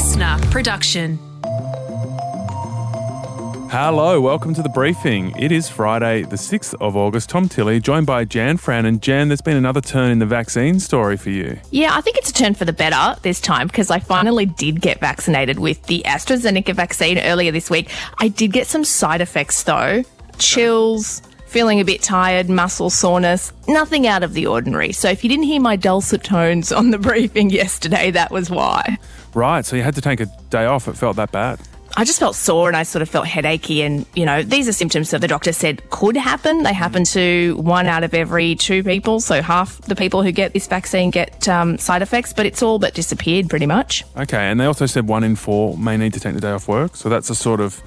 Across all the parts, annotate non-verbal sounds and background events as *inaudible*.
listener production. Hello, welcome to the briefing. It is Friday, the 6th of August. Tom Tilley, joined by Jan Fran. And Jan, there's been another turn in the vaccine story for you. Yeah, I think it's a turn for the better this time because I finally did get vaccinated with the AstraZeneca vaccine earlier this week. I did get some side effects though chills, feeling a bit tired, muscle soreness, nothing out of the ordinary. So if you didn't hear my dulcet tones on the *laughs* briefing yesterday, that was why. Right, so you had to take a day off. It felt that bad. I just felt sore and I sort of felt headachy. And, you know, these are symptoms that the doctor said could happen. They happen to one out of every two people. So half the people who get this vaccine get um, side effects, but it's all but disappeared pretty much. Okay, and they also said one in four may need to take the day off work. So that's a sort of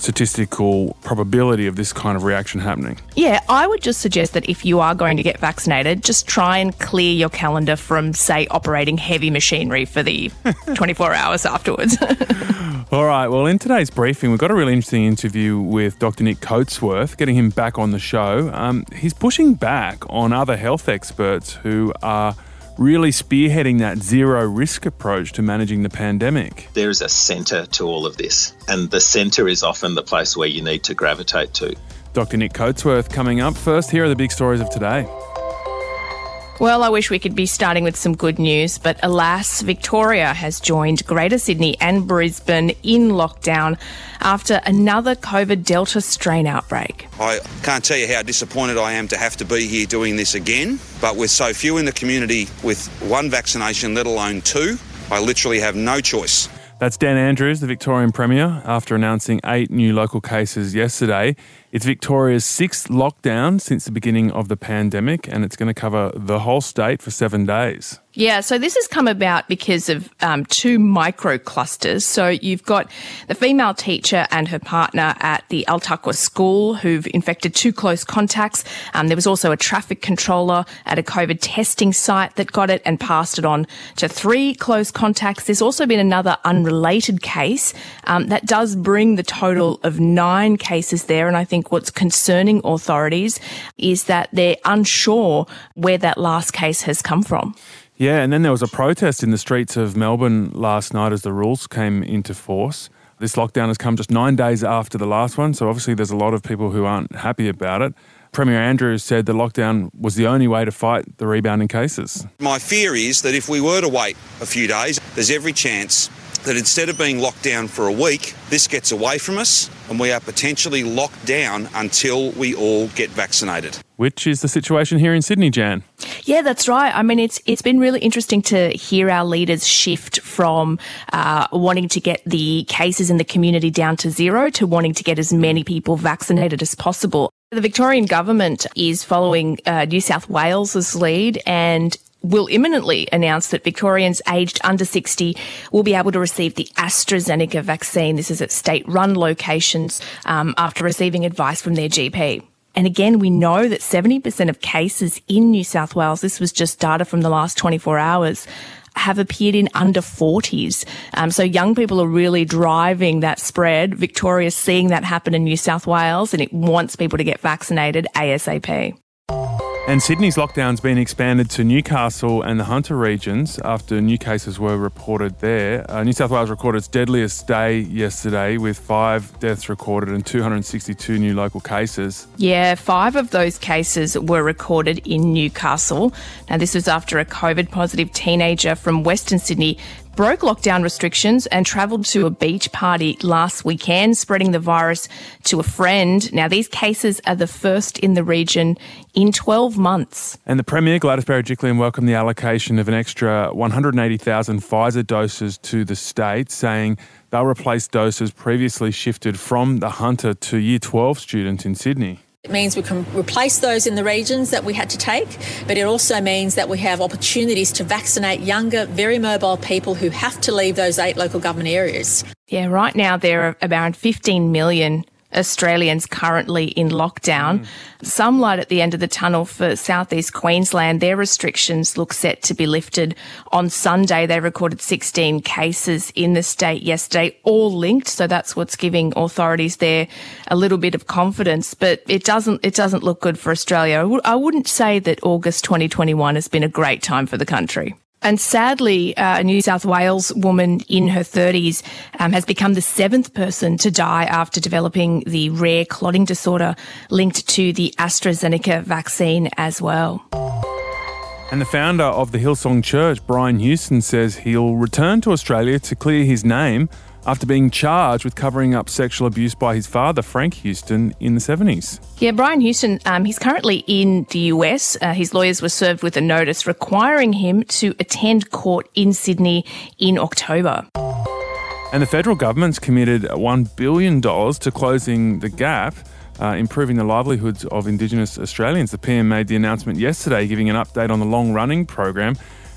statistical probability of this kind of reaction happening. Yeah, I would just suggest that if you are going to get vaccinated, just try and clear your calendar from, say, operating heavy machinery for the *laughs* 24 hours afterwards. *laughs* All right, well, in today's briefing, we've got a really interesting interview with Dr. Nick Coatsworth, getting him back on the show. Um, he's pushing back on other health experts who are really spearheading that zero risk approach to managing the pandemic. There's a centre to all of this, and the centre is often the place where you need to gravitate to. Dr. Nick Coatsworth coming up first. Here are the big stories of today. Well, I wish we could be starting with some good news, but alas, Victoria has joined Greater Sydney and Brisbane in lockdown after another COVID Delta strain outbreak. I can't tell you how disappointed I am to have to be here doing this again, but with so few in the community with one vaccination, let alone two, I literally have no choice. That's Dan Andrews, the Victorian Premier, after announcing eight new local cases yesterday. It's Victoria's sixth lockdown since the beginning of the pandemic, and it's going to cover the whole state for seven days. Yeah, so this has come about because of um, two micro clusters. So you've got the female teacher and her partner at the Al-Taqwa school who've infected two close contacts. Um, there was also a traffic controller at a COVID testing site that got it and passed it on to three close contacts. There's also been another unrelated case um, that does bring the total of nine cases there. And I think what's concerning authorities is that they're unsure where that last case has come from. Yeah, and then there was a protest in the streets of Melbourne last night as the rules came into force. This lockdown has come just nine days after the last one, so obviously there's a lot of people who aren't happy about it. Premier Andrews said the lockdown was the only way to fight the rebounding cases. My fear is that if we were to wait a few days, there's every chance that instead of being locked down for a week, this gets away from us and we are potentially locked down until we all get vaccinated. Which is the situation here in Sydney, Jan. Yeah, that's right. I mean, it's it's been really interesting to hear our leaders shift from uh, wanting to get the cases in the community down to zero to wanting to get as many people vaccinated as possible. The Victorian government is following uh, New South Wales's lead and will imminently announce that Victorians aged under 60 will be able to receive the AstraZeneca vaccine. This is at state run locations um, after receiving advice from their GP. And again, we know that 70% of cases in New South Wales, this was just data from the last 24 hours, have appeared in under 40s. Um, so young people are really driving that spread. Victoria's seeing that happen in New South Wales and it wants people to get vaccinated ASAP. And Sydney's lockdown's been expanded to Newcastle and the Hunter regions after new cases were reported there. Uh, new South Wales recorded its deadliest day yesterday with five deaths recorded and 262 new local cases. Yeah, five of those cases were recorded in Newcastle. Now, this was after a COVID positive teenager from Western Sydney broke lockdown restrictions and travelled to a beach party last weekend, spreading the virus to a friend. Now, these cases are the first in the region in 12 months. And the Premier, Gladys Berejiklian, welcomed the allocation of an extra 180,000 Pfizer doses to the state, saying they'll replace doses previously shifted from the Hunter to Year 12 students in Sydney. It means we can replace those in the regions that we had to take, but it also means that we have opportunities to vaccinate younger, very mobile people who have to leave those eight local government areas. Yeah, right now there are around 15 million Australians currently in lockdown. Mm. Some light at the end of the tunnel for southeast Queensland. Their restrictions look set to be lifted on Sunday. They recorded 16 cases in the state yesterday, all linked. So that's what's giving authorities there a little bit of confidence. But it doesn't it doesn't look good for Australia. I w- I wouldn't say that August 2021 has been a great time for the country. And sadly, uh, a New South Wales woman in her 30s um, has become the seventh person to die after developing the rare clotting disorder linked to the AstraZeneca vaccine as well. And the founder of the Hillsong Church, Brian Houston, says he'll return to Australia to clear his name after being charged with covering up sexual abuse by his father, Frank Houston, in the 70s. Yeah, Brian Houston, um, he's currently in the US. Uh, his lawyers were served with a notice requiring him to attend court in Sydney in October. And the federal government's committed $1 billion to closing the gap. Uh, improving the livelihoods of Indigenous Australians. The PM made the announcement yesterday, giving an update on the long running program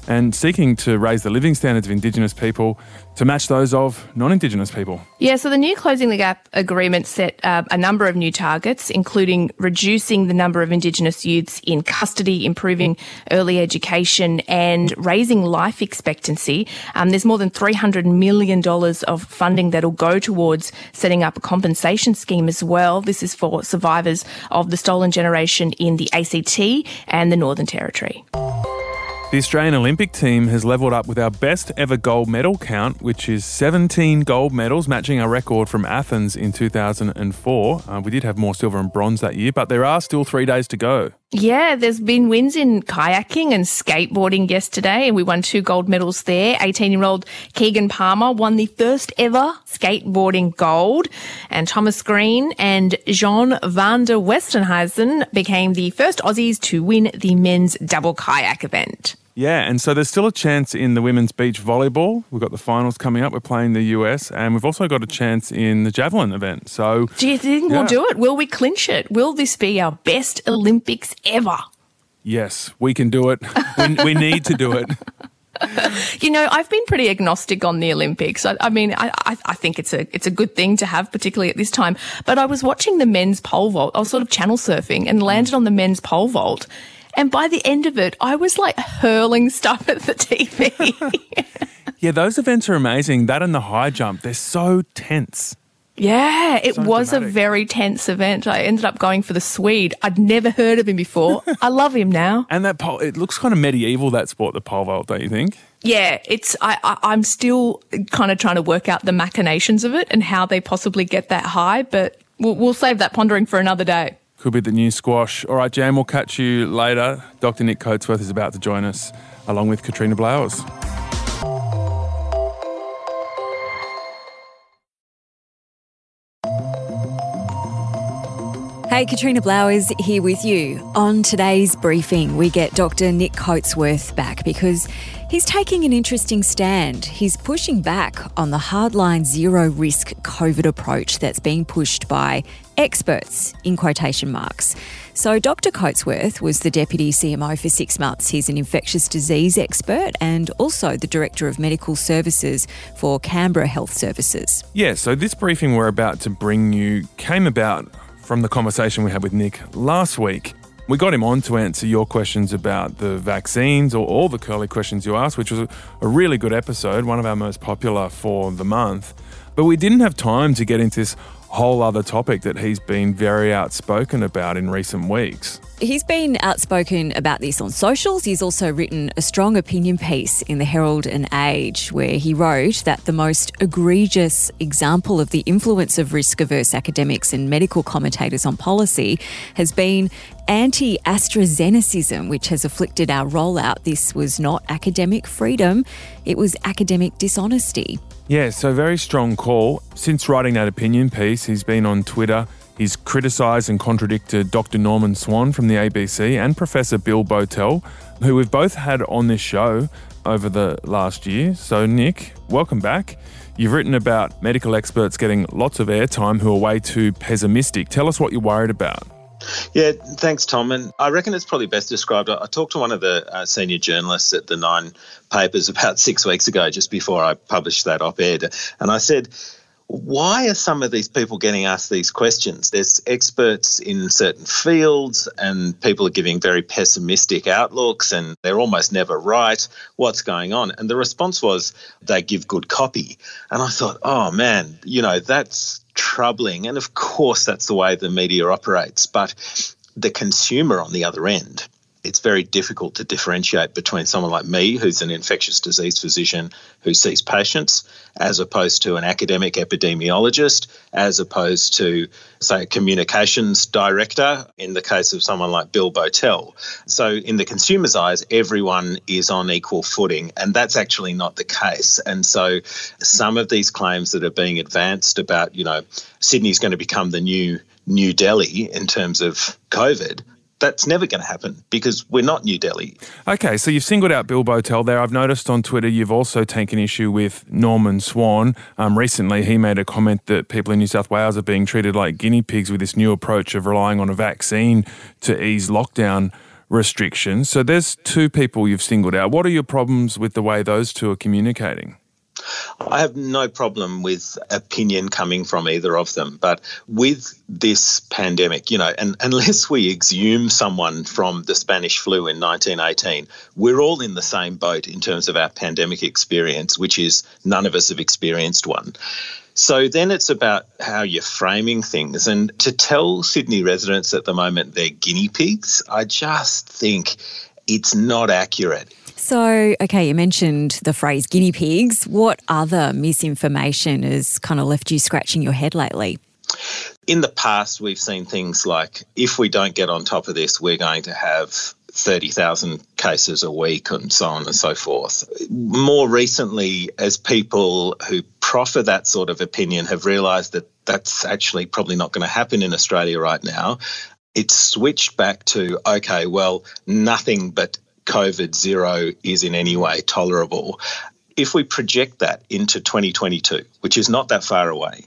and seeking to raise the living standards of Indigenous people to match those of non Indigenous people. Yeah, so the new Closing the Gap agreement set uh, a number of new targets, including reducing the number of Indigenous youths in custody, improving early education, and raising life expectancy. Um, there's more than $300 million of funding that'll go towards setting up a compensation scheme as well. This is for survivors of the stolen generation in the ACT and the Northern Territory. The Australian Olympic team has levelled up with our best ever gold medal count, which is 17 gold medals, matching our record from Athens in 2004. Uh, we did have more silver and bronze that year, but there are still three days to go. Yeah, there's been wins in kayaking and skateboarding yesterday, and we won two gold medals there. 18 year old Keegan Palmer won the first ever skateboarding gold, and Thomas Green and Jean van der Westhuyzen became the first Aussies to win the men's double kayak event. Yeah, and so there's still a chance in the women's beach volleyball. We've got the finals coming up. We're playing the US, and we've also got a chance in the javelin event. So, do you think yeah. we'll do it? Will we clinch it? Will this be our best Olympics ever? Yes, we can do it. we, we need to do it. *laughs* you know, I've been pretty agnostic on the Olympics. I, I mean, I, I, think it's a it's a good thing to have, particularly at this time. But I was watching the men's pole vault. I was sort of channel surfing and landed on the men's pole vault, and by the end of it, I was like hurling stuff at the TV. *laughs* yeah, those events are amazing. That and the high jump, they're so tense. Yeah, it so was dramatic. a very tense event. I ended up going for the Swede. I'd never heard of him before. *laughs* I love him now. And that pole, it looks kind of medieval, that sport, the pole vault, don't you think? Yeah, it's, I, I, am still kind of trying to work out the machinations of it and how they possibly get that high, but we'll, we'll save that pondering for another day. Could be the new squash. All right, Jam, we'll catch you later. Dr. Nick Coatsworth is about to join us, along with Katrina Blowers. Hey, Katrina Blowers here with you. On today's briefing, we get Dr. Nick Coatsworth back because He's taking an interesting stand. He's pushing back on the hardline zero risk COVID approach that's being pushed by experts, in quotation marks. So, Dr. Coatsworth was the Deputy CMO for six months. He's an infectious disease expert and also the Director of Medical Services for Canberra Health Services. Yeah, so this briefing we're about to bring you came about from the conversation we had with Nick last week. We got him on to answer your questions about the vaccines or all the curly questions you asked, which was a really good episode, one of our most popular for the month. But we didn't have time to get into this whole other topic that he's been very outspoken about in recent weeks. He's been outspoken about this on socials. He's also written a strong opinion piece in the Herald and Age where he wrote that the most egregious example of the influence of risk averse academics and medical commentators on policy has been anti AstraZenecism, which has afflicted our rollout. This was not academic freedom, it was academic dishonesty. Yeah, so very strong call. Since writing that opinion piece, he's been on Twitter. He's criticised and contradicted Dr. Norman Swan from the ABC and Professor Bill Bowtell, who we've both had on this show over the last year. So, Nick, welcome back. You've written about medical experts getting lots of airtime who are way too pessimistic. Tell us what you're worried about. Yeah, thanks, Tom. And I reckon it's probably best described. I, talked to one of the uh, senior journalists at the Nine papers about *laughs* six weeks ago, just before I published that op ed. And I said, why are some of these people getting asked these questions? There's experts in certain fields, and people are giving very pessimistic outlooks, and they're almost never right. What's going on? And the response was they give good copy. And I thought, oh man, you know, that's troubling. And of course, that's the way the media operates. But the consumer on the other end, it's very difficult to differentiate between someone like me, who's an infectious disease physician who sees patients, as opposed to an academic epidemiologist, as opposed to, say, a communications director in the case of someone like Bill Bowtell. So, in the consumer's eyes, everyone is on equal footing, and that's actually not the case. And so, some of these claims that are being advanced about, you know, Sydney's going to become the new New Delhi in terms of COVID that's never going to happen because we're not New Delhi. Okay, so you've singled out Bill Bowtell there. I've noticed on Twitter you've also taken issue with Norman Swan. Um, recently, he made a comment that people in New South Wales are being treated like guinea pigs with this new approach of relying on a vaccine to ease lockdown restrictions. So there's two people you've singled out. What are your problems with the way those two are communicating? I have no problem with opinion coming from either of them. But with this pandemic, you know, and unless we exhume someone from the Spanish flu in 1918, we're all in the same boat in terms of our pandemic experience, which is none of us have experienced one. So then it's about how you're framing things. And to tell Sydney residents at the moment they're guinea pigs, I just think it's not accurate. So, okay, you mentioned the phrase guinea pigs. What other misinformation has kind of left you scratching your head lately? In the past, we've seen things like if we don't get on top of this, we're going to have 30,000 cases a week and so on and so forth. More recently, as people who proffer that sort of opinion have realised that that's actually probably not going to happen in Australia right now, it's switched back to okay, well, nothing but COVID zero is in any way tolerable. If we project that into 2022, which is not that far away,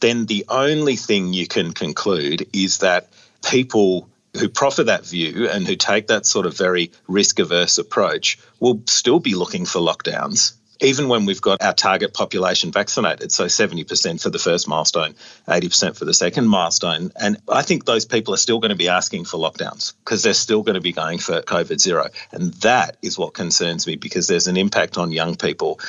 then the only thing you can conclude is that people who proffer that view and who take that sort of very risk averse approach will still be looking for lockdowns even when we've got our target population vaccinated, so 70% for the first milestone, 80% for the second milestone. And I think those people are still going to be asking for lockdowns because they're still going to be going for COVID zero. And that is what concerns me because there's an impact on young people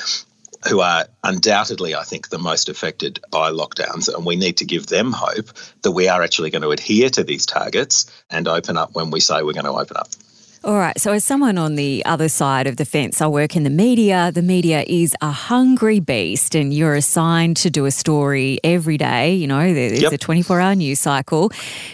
who are undoubtedly, I think, the most affected by lockdowns. And we need to give them hope that we are actually going to adhere to these targets and open up when we say we're going to open up. All right. So, as someone on the other side of the fence, I work in the media. The media is a hungry beast, and you're assigned to do a story every day. You know, there's yep. a 24 hour news cycle.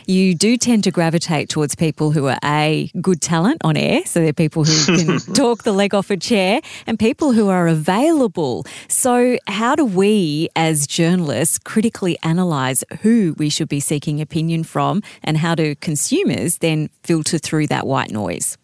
You do tend to gravitate towards people who are A, good talent on air. So, they're people who can *laughs* talk the leg off a chair, and people who are available. So, how do we as journalists critically analyse who we should be seeking opinion from, and how do consumers then filter through that white noise?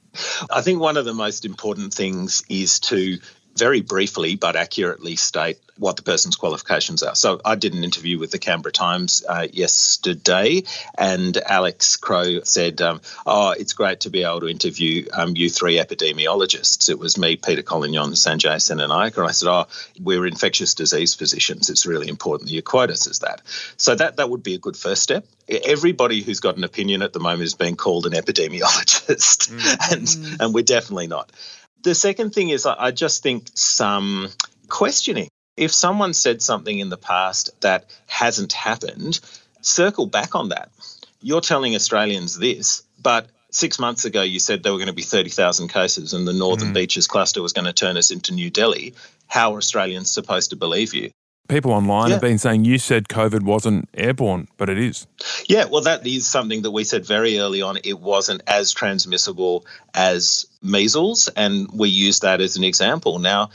I think one of the most important things is to very briefly but accurately state what the person's qualifications are. So I did an interview with the Canberra Times uh, yesterday, and Alex Crow said, um, "Oh, it's great to be able to interview um, you three epidemiologists." It was me, Peter Collignon, Sanjay and I and I said, "Oh, we're infectious disease physicians. It's really important that you quote us as that." So that that would be a good first step. Everybody who's got an opinion at the moment is being called an epidemiologist, mm. *laughs* and and we're definitely not. The second thing is, I just think some questioning if someone said something in the past that hasn't happened, circle back on that. You're telling Australians this, but six months ago you said there were going to be 30,000 cases and the Northern mm. Beaches cluster was going to turn us into New Delhi. How are Australians supposed to believe you? People online yeah. have been saying you said COVID wasn't airborne, but it is. Yeah, well, that is something that we said very early on. It wasn't as transmissible as measles, and we used that as an example. Now,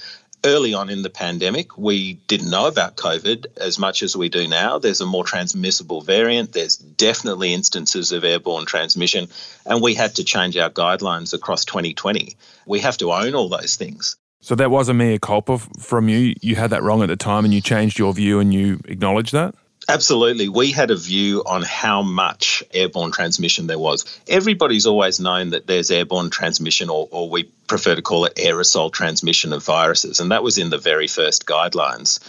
early on in the pandemic, we didn't know about COVID as much as we do now. There's a more transmissible variant. There's definitely instances of airborne transmission, and we had to change our guidelines across 2020. We have to own all those things. So that was a mea culpa from you. You had that wrong at the time, and you changed your view, and you acknowledged that. Absolutely. We had a view on how much airborne transmission there was. Everybody's always known that there's airborne transmission, or, or, we prefer to call it aerosol transmission of viruses, and that was in the very first guidelines.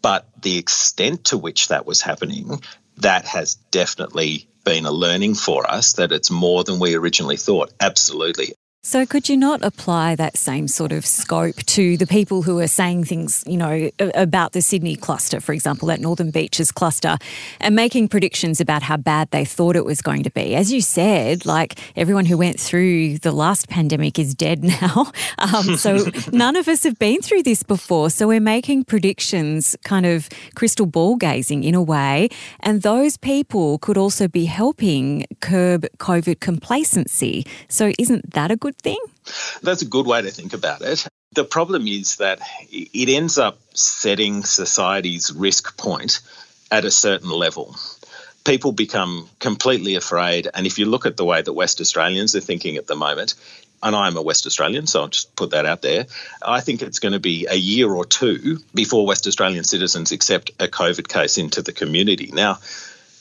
But the extent to which that was happening, that has definitely been a learning for us that it's more than we originally thought. Absolutely. So, could you not apply that same sort of scope to the people who are saying things, you know, about the Sydney cluster, for example, that Northern Beaches cluster, and making predictions about how bad they thought it was going to be? As you said, like everyone who went through the last pandemic is dead *laughs* now. Um, so, *laughs* none of us have been through this before. So, we're making predictions, kind of crystal ball gazing in a way. And those people could also be helping curb COVID complacency. So, isn't that a good good thing? That's a good way to think about it. The problem is that it ends up setting society's risk point at a certain level. People become completely afraid. And if you look at the way that West Australians are thinking at the moment, and I'm a West Australian, so I'll just put that out there. I think it's going to be a year or two before West Australian citizens accept a COVID case into the community. Now,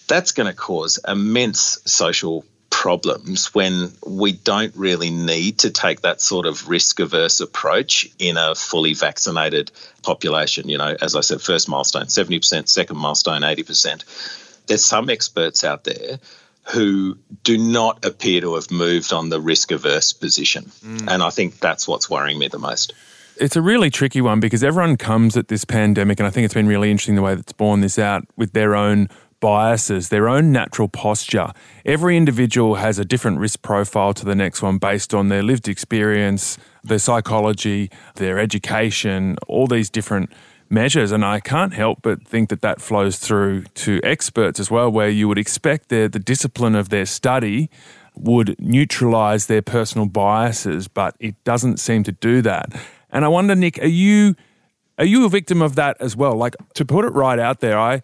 that's going to cause immense social problems when we don't really need to take that sort of risk averse approach in a fully vaccinated population. You know, as I said, first milestone 70%, second milestone 80%. There's some experts out there who do not appear to have moved on the risk averse position. Mm. And I think that's what's worrying me the most. It's a really tricky one because everyone comes at this pandemic, and I think it's been really interesting the way that's borne this out with their own biases, their own natural posture. Every individual has a different risk profile to the next one based on their lived experience, their psychology, their education, all these different measures. And I can't help but think that that flows through to experts as well, where you would expect the, the discipline of their study would neutralize their personal biases, but it doesn't seem to do that. And I wonder, Nick, are you are you a victim of that as well? Like to put it right out there, I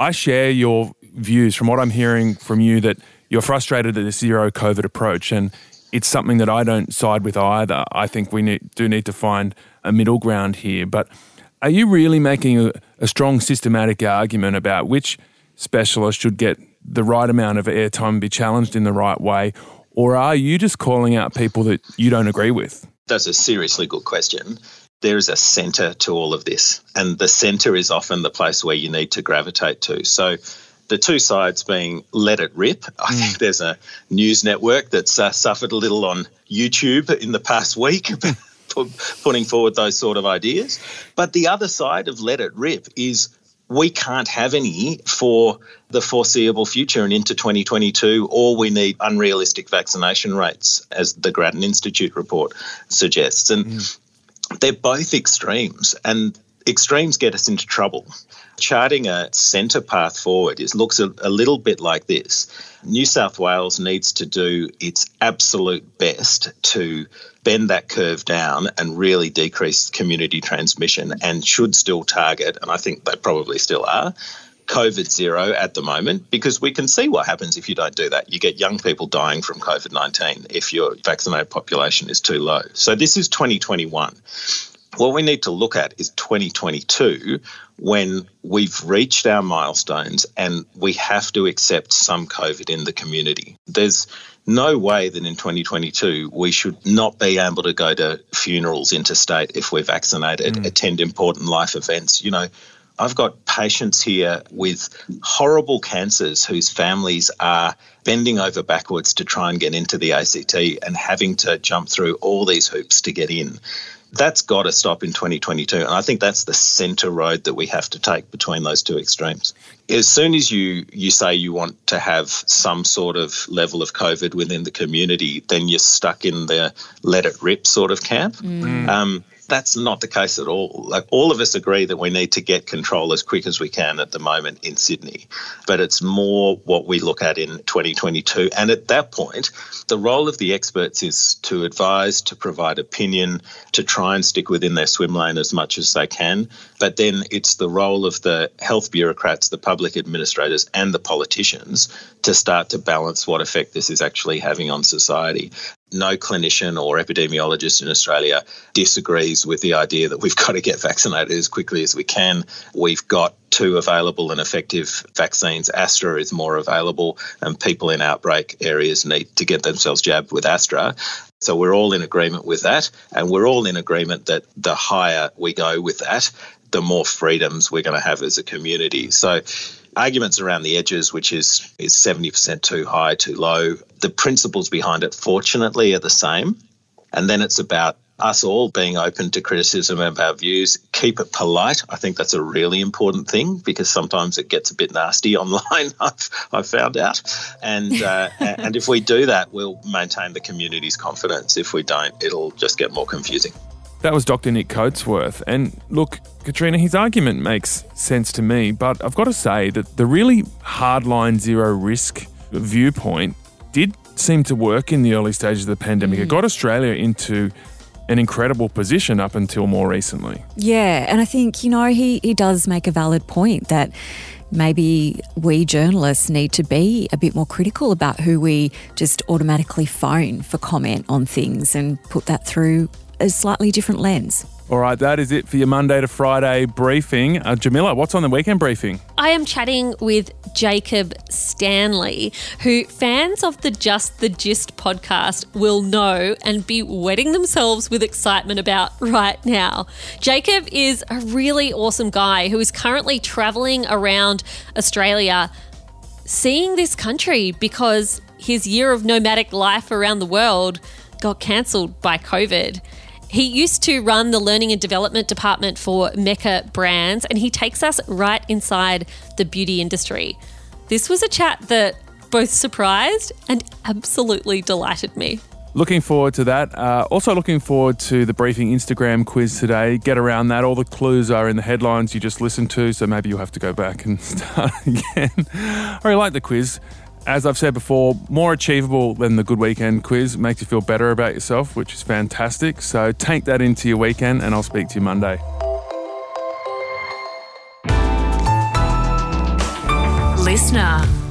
I share your views from what I'm hearing from you that you're frustrated at the zero COVID approach, and it's something that I don't side with either. I think we need, do need to find a middle ground here. But are you really making a, a strong systematic argument about which specialist should get the right amount of airtime and be challenged in the right way? Or are you just calling out people that you don't agree with? That's a seriously good question there is a center to all of this, and the center is often the place where you need to gravitate to. So, the two sides being let it rip. I mm. think there's a news network that's uh, suffered a little on YouTube in the past week. *laughs* putting forward those sort of ideas. But the other side of let it rip is we can't have any for the foreseeable future and into 2022, or we need unrealistic vaccination rates, as the Grattan Institute report suggests. And mm they're both extremes, and extremes get us into trouble. Charting a centre path forward is looks a, a little bit like this. New South Wales needs to do its absolute best to bend that curve down and really decrease community transmission and should still target, and I think they probably still are, COVID zero at the moment because we can see what happens if you don't do that. You get young people dying from COVID 19 if your vaccinated population is too low. So this is 2021. What we need to look at is 2022 when we've reached our milestones and we have to accept some COVID in the community. There's no way that in 2022 we should not be able to go to funerals interstate if we're vaccinated, mm. attend important life events. You know, I've got patients here with horrible cancers whose families are bending over backwards to try and get into the ACT and having to jump through all these hoops to get in. That's got to stop in 2022. And I think that's the centre road that we have to take between those two extremes. As soon as you, you say you want to have some sort of level of COVID within the community, then you're stuck in the let it rip sort of camp. Mm. Um, that's not the case at all. Like all of us agree that we need to get control as quick as we can at the moment in Sydney, but it's more what we look at in 2022. And at that point, the role of the experts is to advise, to provide opinion, to try and stick within their swim lane as much as they can. But then it's the role of the health bureaucrats, the public administrators, and the politicians to start to balance what effect this is actually having on society no clinician or epidemiologist in Australia disagrees with the idea that we've *laughs* got to get vaccinated as quickly as we can. We've got two available and effective vaccines. Astra is more available, and people in outbreak areas need to get themselves jabbed with Astra. So we're all in agreement with that, and we're all in agreement that the higher we go with that, the more freedoms we're going to have as a community. So arguments around the edges, which is is 70% too high, too low. The principles behind it, fortunately, are the same. And then it's about us all being open to criticism of our views, keep it polite. I think that's a really important thing because sometimes it gets a bit nasty *laughs* online. I've, I've found out, and uh, and if we do that, we'll maintain the community's confidence. If we don't, it'll just get more confusing. That was Dr. Nick Coatsworth. And look, Katrina, his argument makes sense to me, but I've got to say that the really hardline zero risk viewpoint did seem to work in the early stages of the pandemic. Mm. It got Australia into an incredible position up until more recently. Yeah, and I think, you know, he, he does make a valid point that maybe we journalists need to be a bit more critical about who we just automatically phone for comment on things and put that through a slightly different lens. All right, that is it for your Monday to Friday briefing. Uh, Jamila, what's on the weekend briefing? I am chatting with Jacob Stanley, who fans of the Just the Gist podcast will know and be wetting themselves with excitement about right now. Jacob is a really awesome guy who is currently traveling around Australia seeing this country because his year of nomadic life around the world got cancelled by COVID. He used to run the learning and development department for Mecca Brands, and he takes us right inside the beauty industry. This was a chat that both surprised and absolutely delighted me. Looking forward to that. Uh, also, looking forward to the briefing Instagram quiz today. Get around that. All the clues are in the headlines you just listened to, so maybe you'll have to go back and *laughs* start again. I really like the quiz as I've said before, more achievable than the Good Weekend quiz. Makes you feel better about yourself, which is fantastic. So take that into your weekend, and I'll speak to you Monday. Listener.